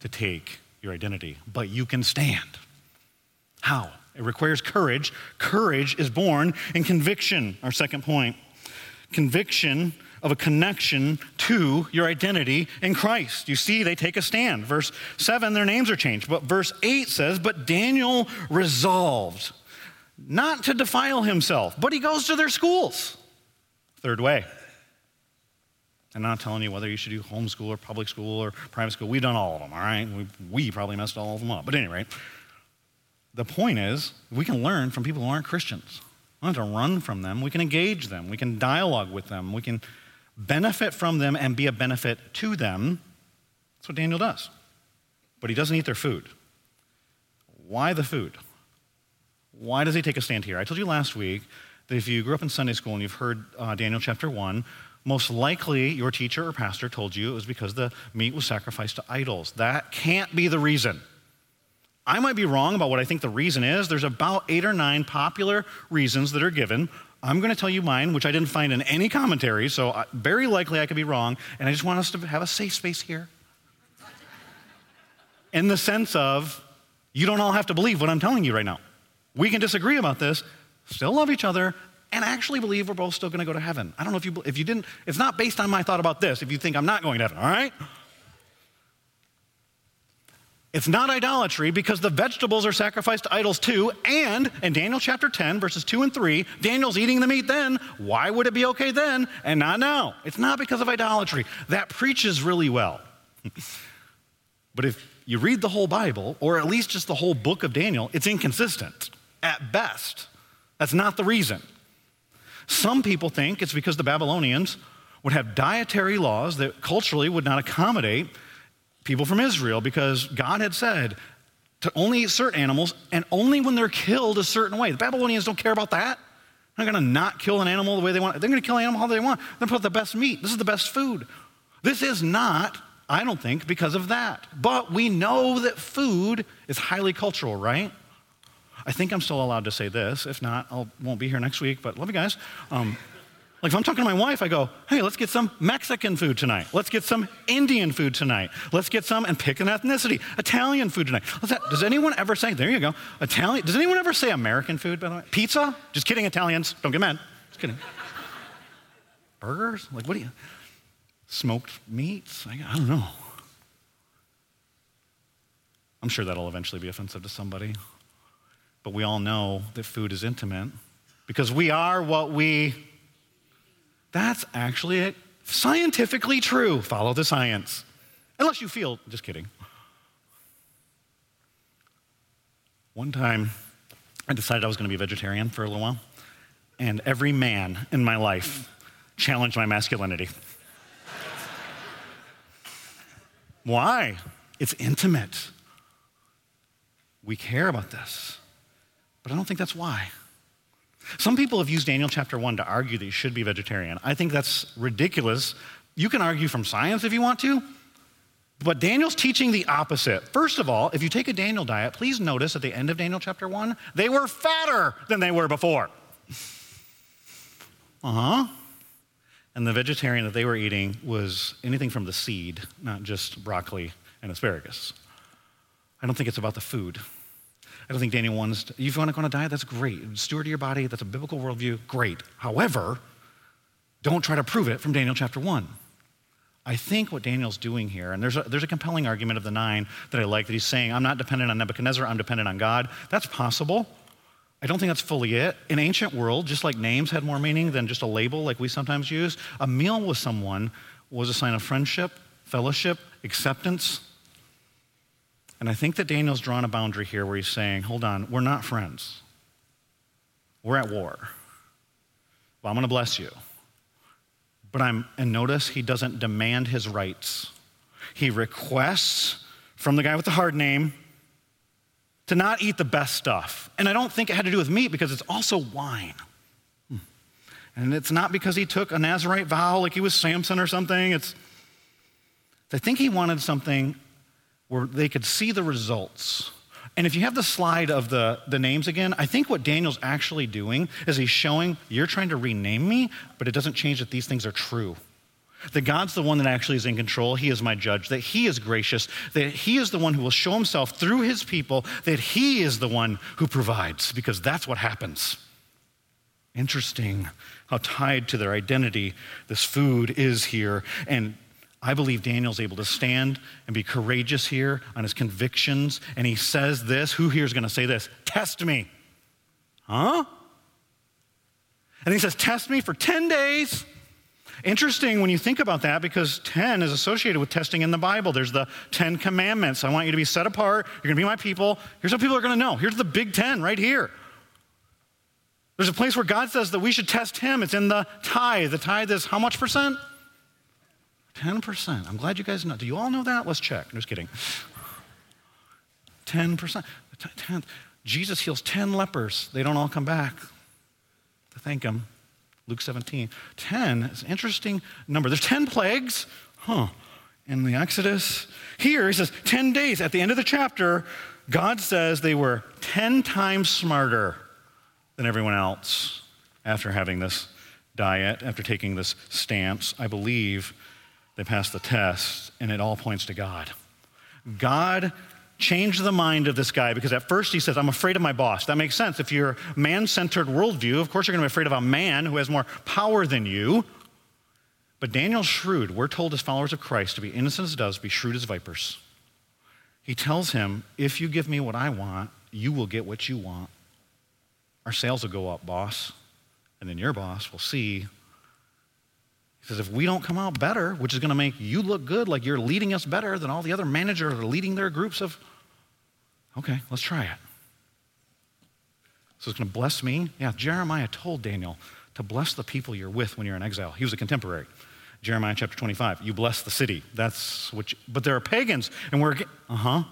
to take your identity. But you can stand. How? It requires courage. Courage is born in conviction, our second point. Conviction of a connection to your identity in Christ. You see, they take a stand. Verse 7, their names are changed. But verse 8 says, But Daniel resolved not to defile himself, but he goes to their schools. Third way. I'm not telling you whether you should do homeschool or public school or private school. We've done all of them, all right? We, we probably messed all of them up. But anyway, the point is we can learn from people who aren't Christians. We don't have to run from them. We can engage them. We can dialogue with them. We can benefit from them and be a benefit to them. That's what Daniel does. But he doesn't eat their food. Why the food? Why does he take a stand here? I told you last week that if you grew up in Sunday school and you've heard uh, Daniel chapter 1, most likely your teacher or pastor told you it was because the meat was sacrificed to idols. That can't be the reason. I might be wrong about what I think the reason is. There's about eight or nine popular reasons that are given. I'm going to tell you mine, which I didn't find in any commentary, so very likely I could be wrong, and I just want us to have a safe space here. in the sense of, you don't all have to believe what I'm telling you right now. We can disagree about this, still love each other, and actually believe we're both still going to go to heaven. I don't know if you, if you didn't, it's not based on my thought about this, if you think I'm not going to heaven, all right? It's not idolatry because the vegetables are sacrificed to idols too. And in Daniel chapter 10, verses 2 and 3, Daniel's eating the meat then. Why would it be okay then and not now? It's not because of idolatry. That preaches really well. (laughs) but if you read the whole Bible, or at least just the whole book of Daniel, it's inconsistent at best. That's not the reason. Some people think it's because the Babylonians would have dietary laws that culturally would not accommodate people from Israel because God had said to only eat certain animals and only when they're killed a certain way. The Babylonians don't care about that. They're going to not kill an animal the way they want. They're going to kill an animal how they want. They're going to put the best meat. This is the best food. This is not, I don't think, because of that. But we know that food is highly cultural, right? I think I'm still allowed to say this. If not, I won't be here next week, but love you guys. Um, like if I'm talking to my wife, I go, hey, let's get some Mexican food tonight. Let's get some Indian food tonight. Let's get some, and pick an ethnicity, Italian food tonight. does anyone ever say, there you go, Italian, does anyone ever say American food, by the way? Pizza? Just kidding, Italians. Don't get mad. Just kidding. Burgers? Like, what do you, smoked meats? I, I don't know. I'm sure that'll eventually be offensive to somebody. But we all know that food is intimate because we are what we that's actually scientifically true. Follow the science. Unless you feel, just kidding. One time, I decided I was going to be a vegetarian for a little while, and every man in my life challenged my masculinity. Why? It's intimate. We care about this. But I don't think that's why. Some people have used Daniel chapter 1 to argue that you should be vegetarian. I think that's ridiculous. You can argue from science if you want to, but Daniel's teaching the opposite. First of all, if you take a Daniel diet, please notice at the end of Daniel chapter 1, they were fatter than they were before. Uh huh. And the vegetarian that they were eating was anything from the seed, not just broccoli and asparagus. I don't think it's about the food. I don't think Daniel wants, if you want to go on a diet, that's great. Steward your body, that's a biblical worldview, great. However, don't try to prove it from Daniel chapter 1. I think what Daniel's doing here, and there's a, there's a compelling argument of the nine that I like, that he's saying, I'm not dependent on Nebuchadnezzar, I'm dependent on God. That's possible. I don't think that's fully it. In ancient world, just like names had more meaning than just a label like we sometimes use, a meal with someone was a sign of friendship, fellowship, acceptance, and I think that Daniel's drawn a boundary here where he's saying, hold on, we're not friends. We're at war. Well, I'm going to bless you. But I'm, and notice he doesn't demand his rights. He requests from the guy with the hard name to not eat the best stuff. And I don't think it had to do with meat because it's also wine. Hmm. And it's not because he took a Nazarite vow like he was Samson or something. It's, I think he wanted something where they could see the results. And if you have the slide of the, the names again, I think what Daniel's actually doing is he's showing you're trying to rename me, but it doesn't change that these things are true. That God's the one that actually is in control. He is my judge. That He is gracious. That He is the one who will show Himself through His people. That He is the one who provides, because that's what happens. Interesting how tied to their identity this food is here. And I believe Daniel's able to stand and be courageous here on his convictions. And he says this who here is going to say this? Test me. Huh? And he says, Test me for 10 days. Interesting when you think about that because 10 is associated with testing in the Bible. There's the 10 commandments. I want you to be set apart. You're going to be my people. Here's what people are going to know. Here's the big 10 right here. There's a place where God says that we should test Him. It's in the tithe. The tithe is how much percent? 10%. I'm glad you guys know. Do you all know that? Let's check. I'm just kidding. 10%. 10. Jesus heals 10 lepers. They don't all come back to thank Him. Luke 17. 10 is an interesting number. There's 10 plagues. Huh. In the Exodus. Here, he says 10 days. At the end of the chapter, God says they were 10 times smarter than everyone else after having this diet, after taking this stance. I believe they pass the test, and it all points to God. God changed the mind of this guy because at first he says, I'm afraid of my boss. That makes sense. If you're man centered worldview, of course you're going to be afraid of a man who has more power than you. But Daniel's shrewd. We're told as followers of Christ to be innocent as doves, be shrewd as vipers. He tells him, If you give me what I want, you will get what you want. Our sales will go up, boss. And then your boss will see. He says, if we don't come out better, which is going to make you look good, like you're leading us better than all the other managers are leading their groups of, okay, let's try it. So it's going to bless me. Yeah, Jeremiah told Daniel to bless the people you're with when you're in exile. He was a contemporary. Jeremiah chapter 25. You bless the city. That's what you, but there are pagans, and we're, uh huh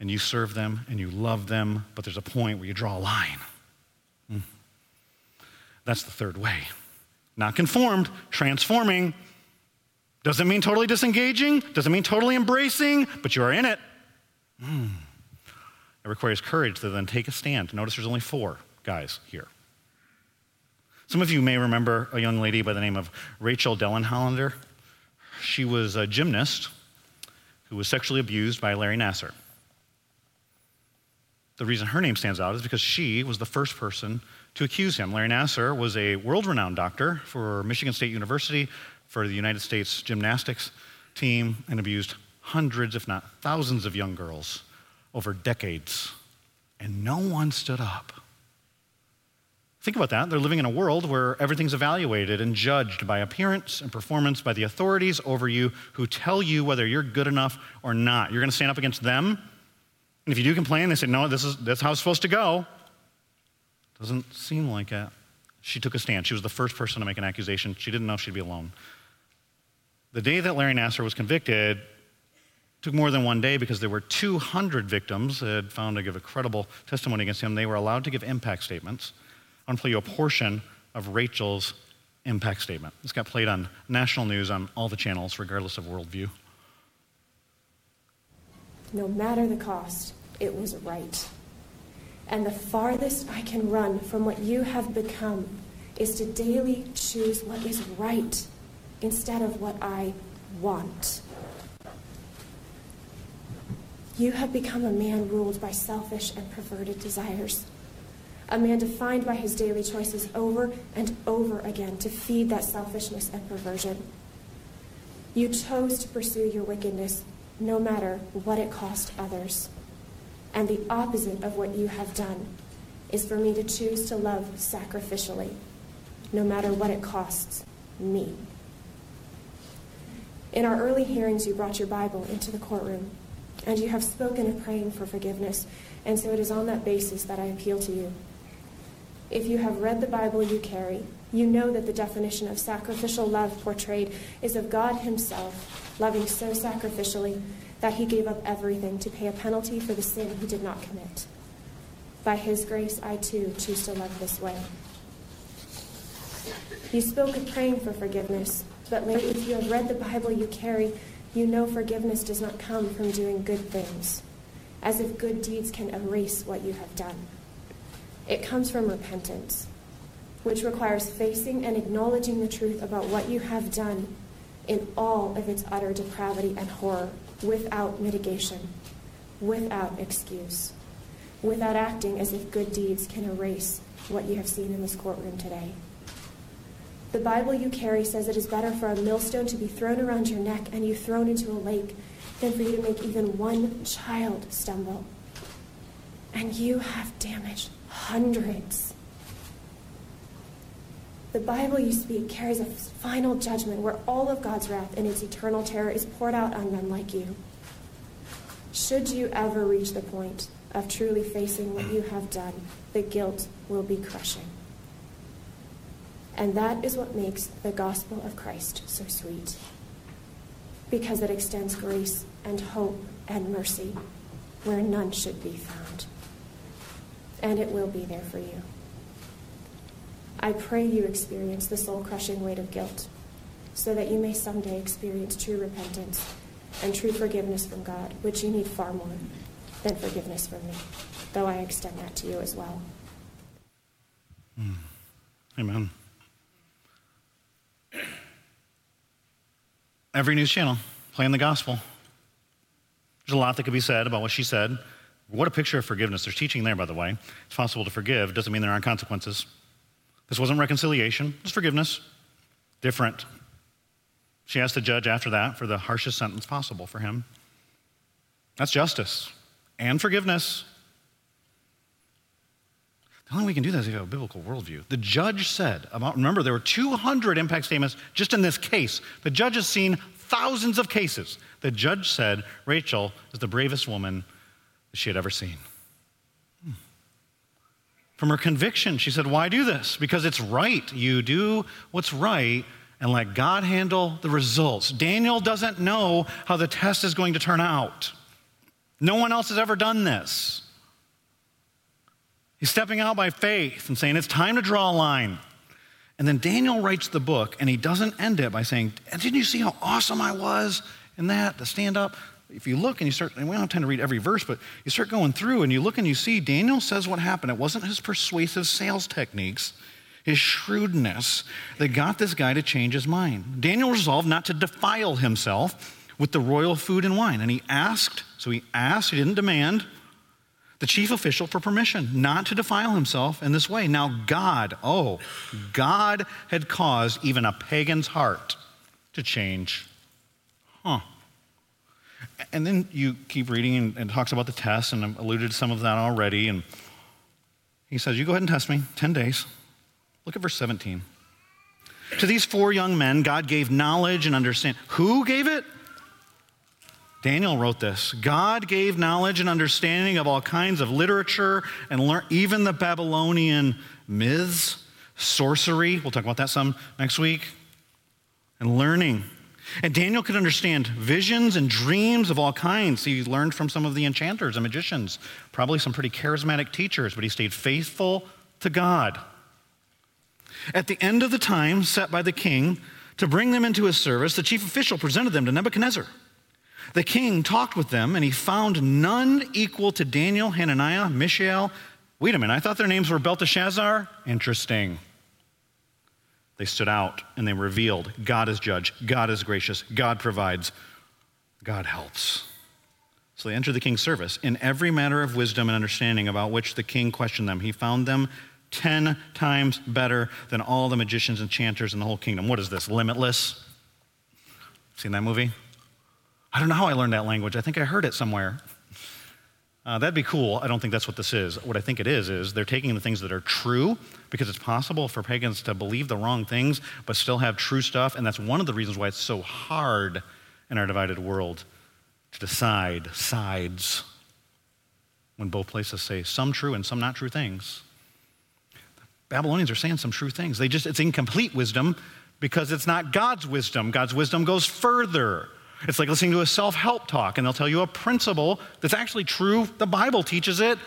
and you serve them and you love them, but there's a point where you draw a line. Mm. That's the third way. Not conformed, transforming. Doesn't mean totally disengaging, doesn't mean totally embracing, but you are in it. Mm. It requires courage to then take a stand. Notice there's only four guys here. Some of you may remember a young lady by the name of Rachel Denhollander. She was a gymnast who was sexually abused by Larry Nassar. The reason her name stands out is because she was the first person to accuse him. Larry Nassar was a world renowned doctor for Michigan State University, for the United States gymnastics team, and abused hundreds, if not thousands, of young girls over decades. And no one stood up. Think about that. They're living in a world where everything's evaluated and judged by appearance and performance by the authorities over you who tell you whether you're good enough or not. You're going to stand up against them and if you do complain, they say, no, this is, that's how it's supposed to go. Doesn't seem like it. She took a stand. She was the first person to make an accusation. She didn't know she'd be alone. The day that Larry Nassar was convicted took more than one day because there were 200 victims that had found to give a credible testimony against him. They were allowed to give impact statements. I want to play you a portion of Rachel's impact statement. This got played on national news on all the channels, regardless of worldview no matter the cost, it was right. And the farthest I can run from what you have become is to daily choose what is right instead of what I want. You have become a man ruled by selfish and perverted desires. A man defined by his daily choices over and over again to feed that selfishness and perversion. You chose to pursue your wickedness no matter what it cost others. And the opposite of what you have done is for me to choose to love sacrificially, no matter what it costs me. In our early hearings, you brought your Bible into the courtroom, and you have spoken of praying for forgiveness, and so it is on that basis that I appeal to you. If you have read the Bible you carry, you know that the definition of sacrificial love portrayed is of God Himself loving so sacrificially that he gave up everything to pay a penalty for the sin he did not commit. By his grace, I too choose to love this way. You spoke of praying for forgiveness, but lately, if you have read the Bible you carry, you know forgiveness does not come from doing good things, as if good deeds can erase what you have done. It comes from repentance, which requires facing and acknowledging the truth about what you have done in all of its utter depravity and horror, without mitigation, without excuse, without acting as if good deeds can erase what you have seen in this courtroom today. The Bible you carry says it is better for a millstone to be thrown around your neck and you thrown into a lake than for you to make even one child stumble. And you have damaged hundreds. The Bible you speak carries a final judgment where all of God's wrath and its eternal terror is poured out on men like you. Should you ever reach the point of truly facing what you have done, the guilt will be crushing. And that is what makes the gospel of Christ so sweet. Because it extends grace and hope and mercy where none should be found. And it will be there for you. I pray you experience the soul crushing weight of guilt so that you may someday experience true repentance and true forgiveness from God, which you need far more than forgiveness from me, though I extend that to you as well. Mm. Amen. (clears throat) Every news channel playing the gospel. There's a lot that could be said about what she said. What a picture of forgiveness. There's teaching there, by the way. It's possible to forgive, doesn't mean there aren't consequences. This wasn't reconciliation, it's forgiveness. Different. She has to judge after that for the harshest sentence possible for him. That's justice and forgiveness. The only way we can do that is if you have a biblical worldview. The judge said about, remember, there were 200 impact statements just in this case. The judge has seen thousands of cases. The judge said Rachel is the bravest woman that she had ever seen. From her conviction, she said, Why do this? Because it's right. You do what's right and let God handle the results. Daniel doesn't know how the test is going to turn out. No one else has ever done this. He's stepping out by faith and saying, It's time to draw a line. And then Daniel writes the book, and he doesn't end it by saying, Didn't you see how awesome I was in that, to stand up? If you look and you start, and we don't have time to read every verse, but you start going through and you look and you see Daniel says what happened. It wasn't his persuasive sales techniques, his shrewdness that got this guy to change his mind. Daniel resolved not to defile himself with the royal food and wine. And he asked, so he asked, he didn't demand, the chief official for permission not to defile himself in this way. Now, God, oh, God had caused even a pagan's heart to change. Huh. And then you keep reading and, and talks about the test, and I've alluded to some of that already. And he says, You go ahead and test me, 10 days. Look at verse 17. To these four young men, God gave knowledge and understanding. Who gave it? Daniel wrote this God gave knowledge and understanding of all kinds of literature and lear- even the Babylonian myths, sorcery. We'll talk about that some next week. And learning. And Daniel could understand visions and dreams of all kinds. He learned from some of the enchanters and magicians, probably some pretty charismatic teachers, but he stayed faithful to God. At the end of the time set by the king to bring them into his service, the chief official presented them to Nebuchadnezzar. The king talked with them, and he found none equal to Daniel, Hananiah, Mishael. Wait a minute, I thought their names were Belteshazzar? Interesting. They stood out and they revealed God is judge, God is gracious, God provides, God helps. So they entered the king's service. In every matter of wisdom and understanding about which the king questioned them, he found them 10 times better than all the magicians and chanters in the whole kingdom. What is this? Limitless? Seen that movie? I don't know how I learned that language. I think I heard it somewhere. Uh, that'd be cool. I don't think that's what this is. What I think it is, is they're taking the things that are true because it's possible for pagans to believe the wrong things but still have true stuff. And that's one of the reasons why it's so hard in our divided world to decide sides when both places say some true and some not true things. Babylonians are saying some true things. They just, it's incomplete wisdom because it's not God's wisdom. God's wisdom goes further. It's like listening to a self help talk, and they'll tell you a principle that's actually true. The Bible teaches it,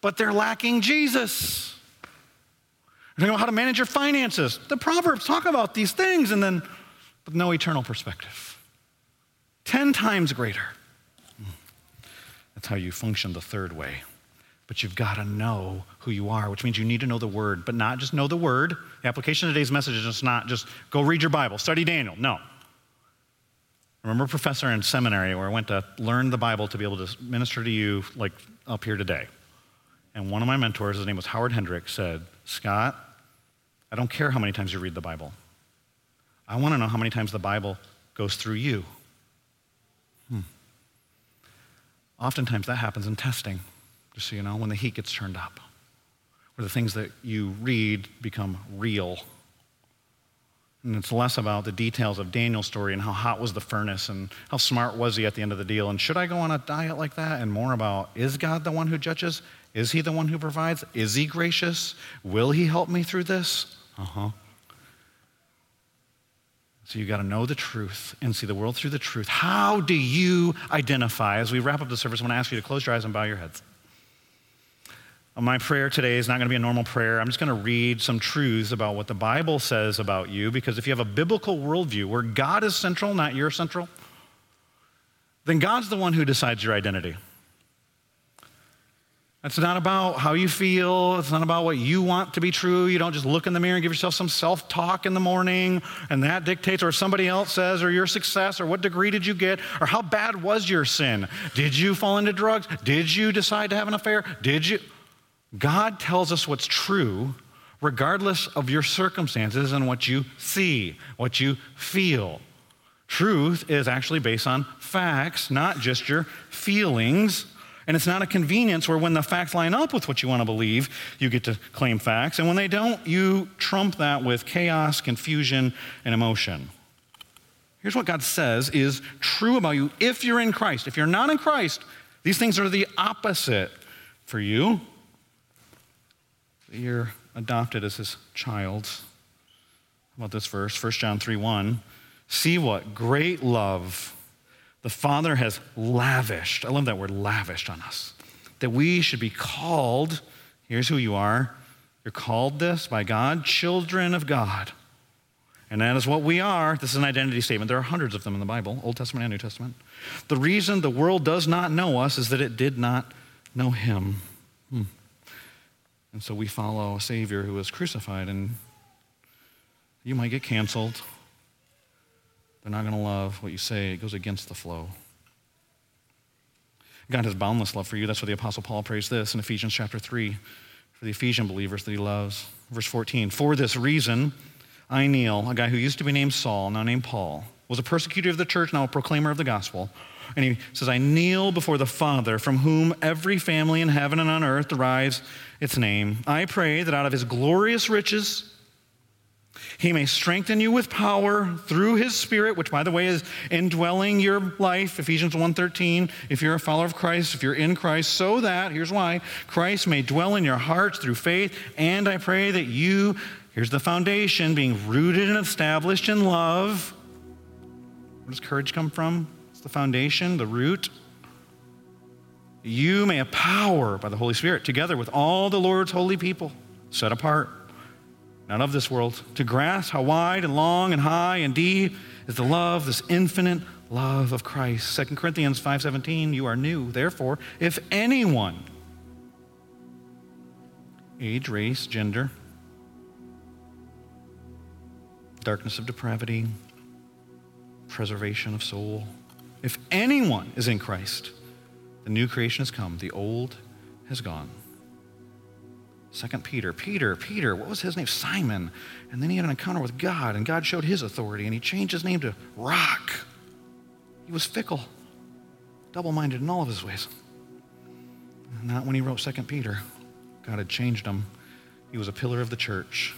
but they're lacking Jesus. You know how to manage your finances. The Proverbs talk about these things, and then, with no eternal perspective. Ten times greater. That's how you function the third way. But you've got to know who you are, which means you need to know the word, but not just know the word. The application of today's message is just not just go read your Bible, study Daniel. No. I remember a professor in seminary where I went to learn the Bible to be able to minister to you like up here today. And one of my mentors, his name was Howard Hendrick, said, Scott, I don't care how many times you read the Bible. I want to know how many times the Bible goes through you. Hmm. Oftentimes that happens in testing, just so you know, when the heat gets turned up, where the things that you read become real. And it's less about the details of Daniel's story and how hot was the furnace and how smart was he at the end of the deal and should I go on a diet like that and more about is God the one who judges? Is he the one who provides? Is he gracious? Will he help me through this? Uh huh. So you got to know the truth and see the world through the truth. How do you identify? As we wrap up the service, I want to ask you to close your eyes and bow your heads. My prayer today is not going to be a normal prayer. I'm just going to read some truths about what the Bible says about you because if you have a biblical worldview where God is central, not you're central, then God's the one who decides your identity. It's not about how you feel. It's not about what you want to be true. You don't just look in the mirror and give yourself some self talk in the morning, and that dictates, or somebody else says, or your success, or what degree did you get, or how bad was your sin? Did you fall into drugs? Did you decide to have an affair? Did you? God tells us what's true regardless of your circumstances and what you see, what you feel. Truth is actually based on facts, not just your feelings. And it's not a convenience where when the facts line up with what you want to believe, you get to claim facts. And when they don't, you trump that with chaos, confusion, and emotion. Here's what God says is true about you if you're in Christ. If you're not in Christ, these things are the opposite for you. You're adopted as his child. How about this verse? 1 John 3 1. See what great love the Father has lavished. I love that word, lavished on us. That we should be called, here's who you are. You're called this by God, children of God. And that is what we are. This is an identity statement. There are hundreds of them in the Bible, Old Testament and New Testament. The reason the world does not know us is that it did not know Him. And so we follow a Savior who was crucified, and you might get canceled. They're not going to love what you say. It goes against the flow. God has boundless love for you. That's why the Apostle Paul prays this in Ephesians chapter 3 for the Ephesian believers that he loves. Verse 14 For this reason, I kneel, a guy who used to be named Saul, now named Paul, was a persecutor of the church, now a proclaimer of the gospel. And he says, I kneel before the Father, from whom every family in heaven and on earth derives its name. I pray that out of his glorious riches, he may strengthen you with power through his spirit, which by the way is indwelling your life, Ephesians 1:13, if you're a follower of Christ, if you're in Christ, so that, here's why, Christ may dwell in your hearts through faith, and I pray that you, here's the foundation, being rooted and established in love. Where does courage come from? The foundation, the root. You may have power by the Holy Spirit, together with all the Lord's holy people, set apart not of this world, to grasp how wide and long and high and deep is the love, this infinite love of Christ. 2 Corinthians 5:17, you are new. Therefore, if anyone age, race, gender, darkness of depravity, preservation of soul, if anyone is in Christ, the new creation has come, the old has gone. Second Peter, Peter, Peter, what was his name? Simon. And then he had an encounter with God, and God showed his authority, and he changed his name to Rock. He was fickle, double minded in all of his ways. Not when he wrote Second Peter. God had changed him. He was a pillar of the church,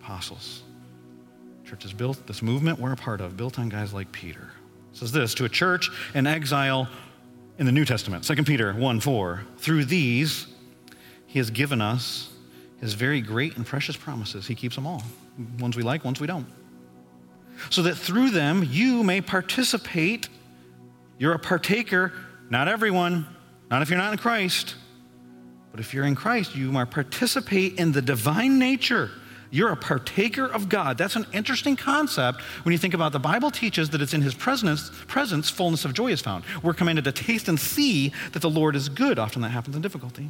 apostles. Church is built, this movement we're a part of, built on guys like Peter. Says this to a church in exile in the New Testament, 2 Peter 1 4. Through these, he has given us His very great and precious promises. He keeps them all ones we like, ones we don't. So that through them you may participate. You're a partaker, not everyone, not if you're not in Christ, but if you're in Christ, you might participate in the divine nature. You're a partaker of God. That's an interesting concept when you think about the Bible teaches that it's in his presence, presence fullness of joy is found. We're commanded to taste and see that the Lord is good. Often that happens in difficulty.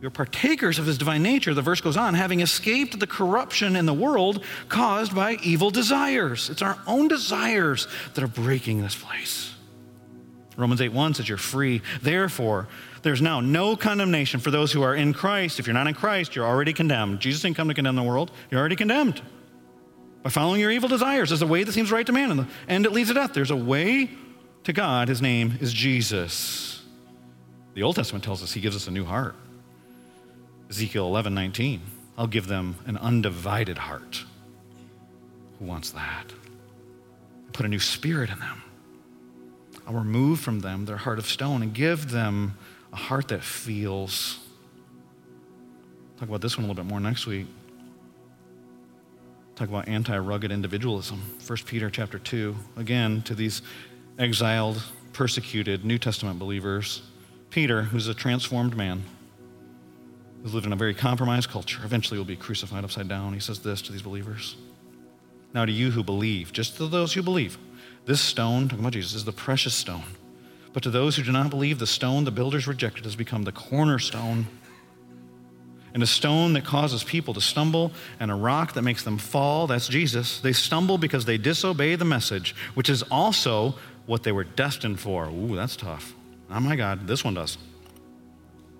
You're partakers of his divine nature, the verse goes on, having escaped the corruption in the world caused by evil desires. It's our own desires that are breaking this place. Romans 8 1 says you're free. Therefore, there's now no condemnation for those who are in Christ. If you're not in Christ, you're already condemned. Jesus didn't come to condemn the world, you're already condemned. By following your evil desires, there's a way that seems right to man, and the end it leads to death. There's a way to God. His name is Jesus. The Old Testament tells us he gives us a new heart. Ezekiel 11 19. I'll give them an undivided heart. Who wants that? I put a new spirit in them. I'll remove from them their heart of stone and give them a heart that feels. Talk about this one a little bit more next week. Talk about anti-rugged individualism. 1 Peter chapter 2. Again, to these exiled, persecuted New Testament believers. Peter, who's a transformed man, who's lived in a very compromised culture, eventually will be crucified upside down. He says this to these believers. Now, to you who believe, just to those who believe, this stone, talking about Jesus, is the precious stone. But to those who do not believe, the stone the builders rejected has become the cornerstone and a stone that causes people to stumble and a rock that makes them fall. That's Jesus. They stumble because they disobey the message, which is also what they were destined for. Ooh, that's tough. Oh my God, this one does.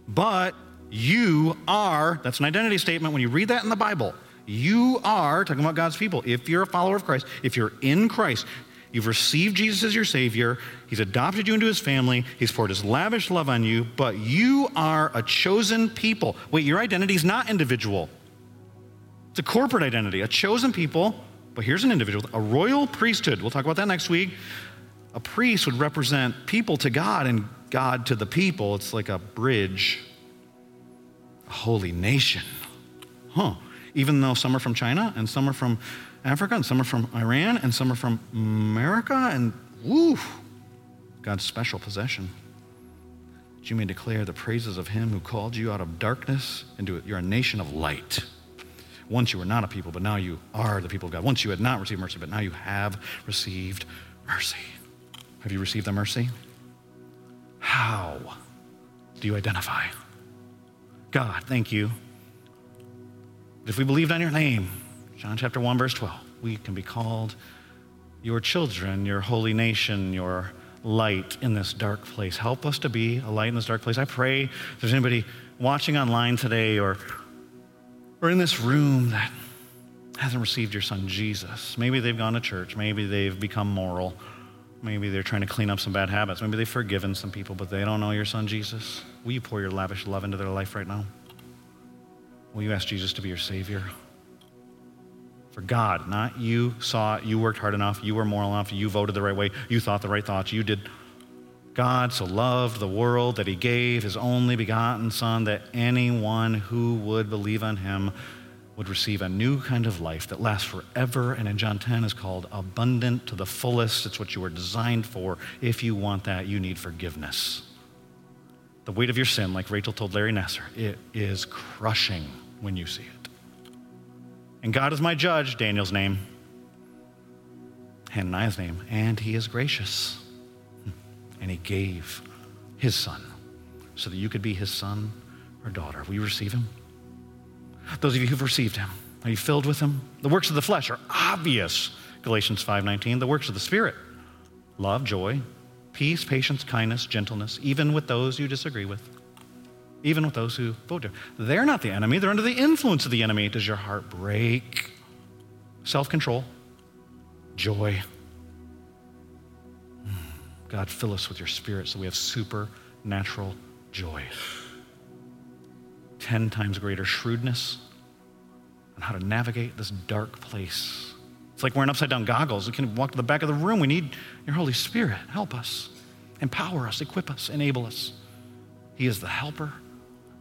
But you are, that's an identity statement when you read that in the Bible. You are, talking about God's people, if you're a follower of Christ, if you're in Christ, You've received Jesus as your Savior. He's adopted you into His family. He's poured His lavish love on you, but you are a chosen people. Wait, your identity is not individual, it's a corporate identity, a chosen people. But here's an individual, a royal priesthood. We'll talk about that next week. A priest would represent people to God and God to the people. It's like a bridge, a holy nation. Huh. Even though some are from China and some are from Africa and some are from Iran and some are from America and woo, God's special possession. That you may declare the praises of him who called you out of darkness into it. You're a nation of light. Once you were not a people, but now you are the people of God. Once you had not received mercy, but now you have received mercy. Have you received the mercy? How do you identify? God, thank you. If we believed on your name, John chapter 1, verse 12, we can be called your children, your holy nation, your light in this dark place. Help us to be a light in this dark place. I pray if there's anybody watching online today or, or in this room that hasn't received your son Jesus. Maybe they've gone to church, maybe they've become moral, maybe they're trying to clean up some bad habits, maybe they've forgiven some people, but they don't know your son Jesus. Will you pour your lavish love into their life right now? Will you ask Jesus to be your Savior? For God, not you saw you worked hard enough, you were moral enough, you voted the right way, you thought the right thoughts, you did. God so loved the world that he gave his only begotten Son that anyone who would believe on him would receive a new kind of life that lasts forever and in John 10 is called abundant to the fullest. It's what you were designed for. If you want that, you need forgiveness. The weight of your sin, like Rachel told Larry Nassar, it is crushing when you see it. And God is my judge, Daniel's name, Hananiah's name, and he is gracious. Hmm. And he gave his son so that you could be his son or daughter. Will you receive him? Those of you who've received him, are you filled with him? The works of the flesh are obvious. Galatians 5:19. The works of the spirit: love, joy, peace, patience, kindness, gentleness, even with those you disagree with. Even with those who vote. They're not the enemy, they're under the influence of the enemy. Does your heart break? Self-control, joy. Hmm. God, fill us with your spirit so we have supernatural joy ten times greater shrewdness on how to navigate this dark place. It's like wearing upside down goggles. We can walk to the back of the room. We need your Holy Spirit. Help us, empower us, equip us, enable us. He is the helper.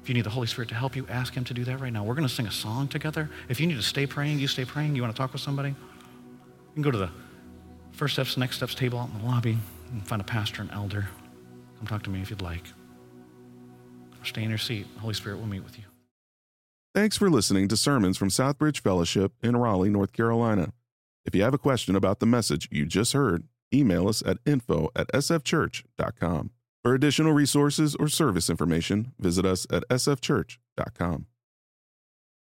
If you need the Holy Spirit to help you, ask Him to do that right now. We're going to sing a song together. If you need to stay praying, you stay praying. You want to talk with somebody? You can go to the first steps, next steps table out in the lobby and find a pastor and elder. Come talk to me if you'd like. Stay in your seat. The Holy Spirit will meet with you. Thanks for listening to sermons from Southbridge Fellowship in Raleigh, North Carolina. If you have a question about the message you just heard, email us at info at sfchurch.com. For additional resources or service information, visit us at sfchurch.com.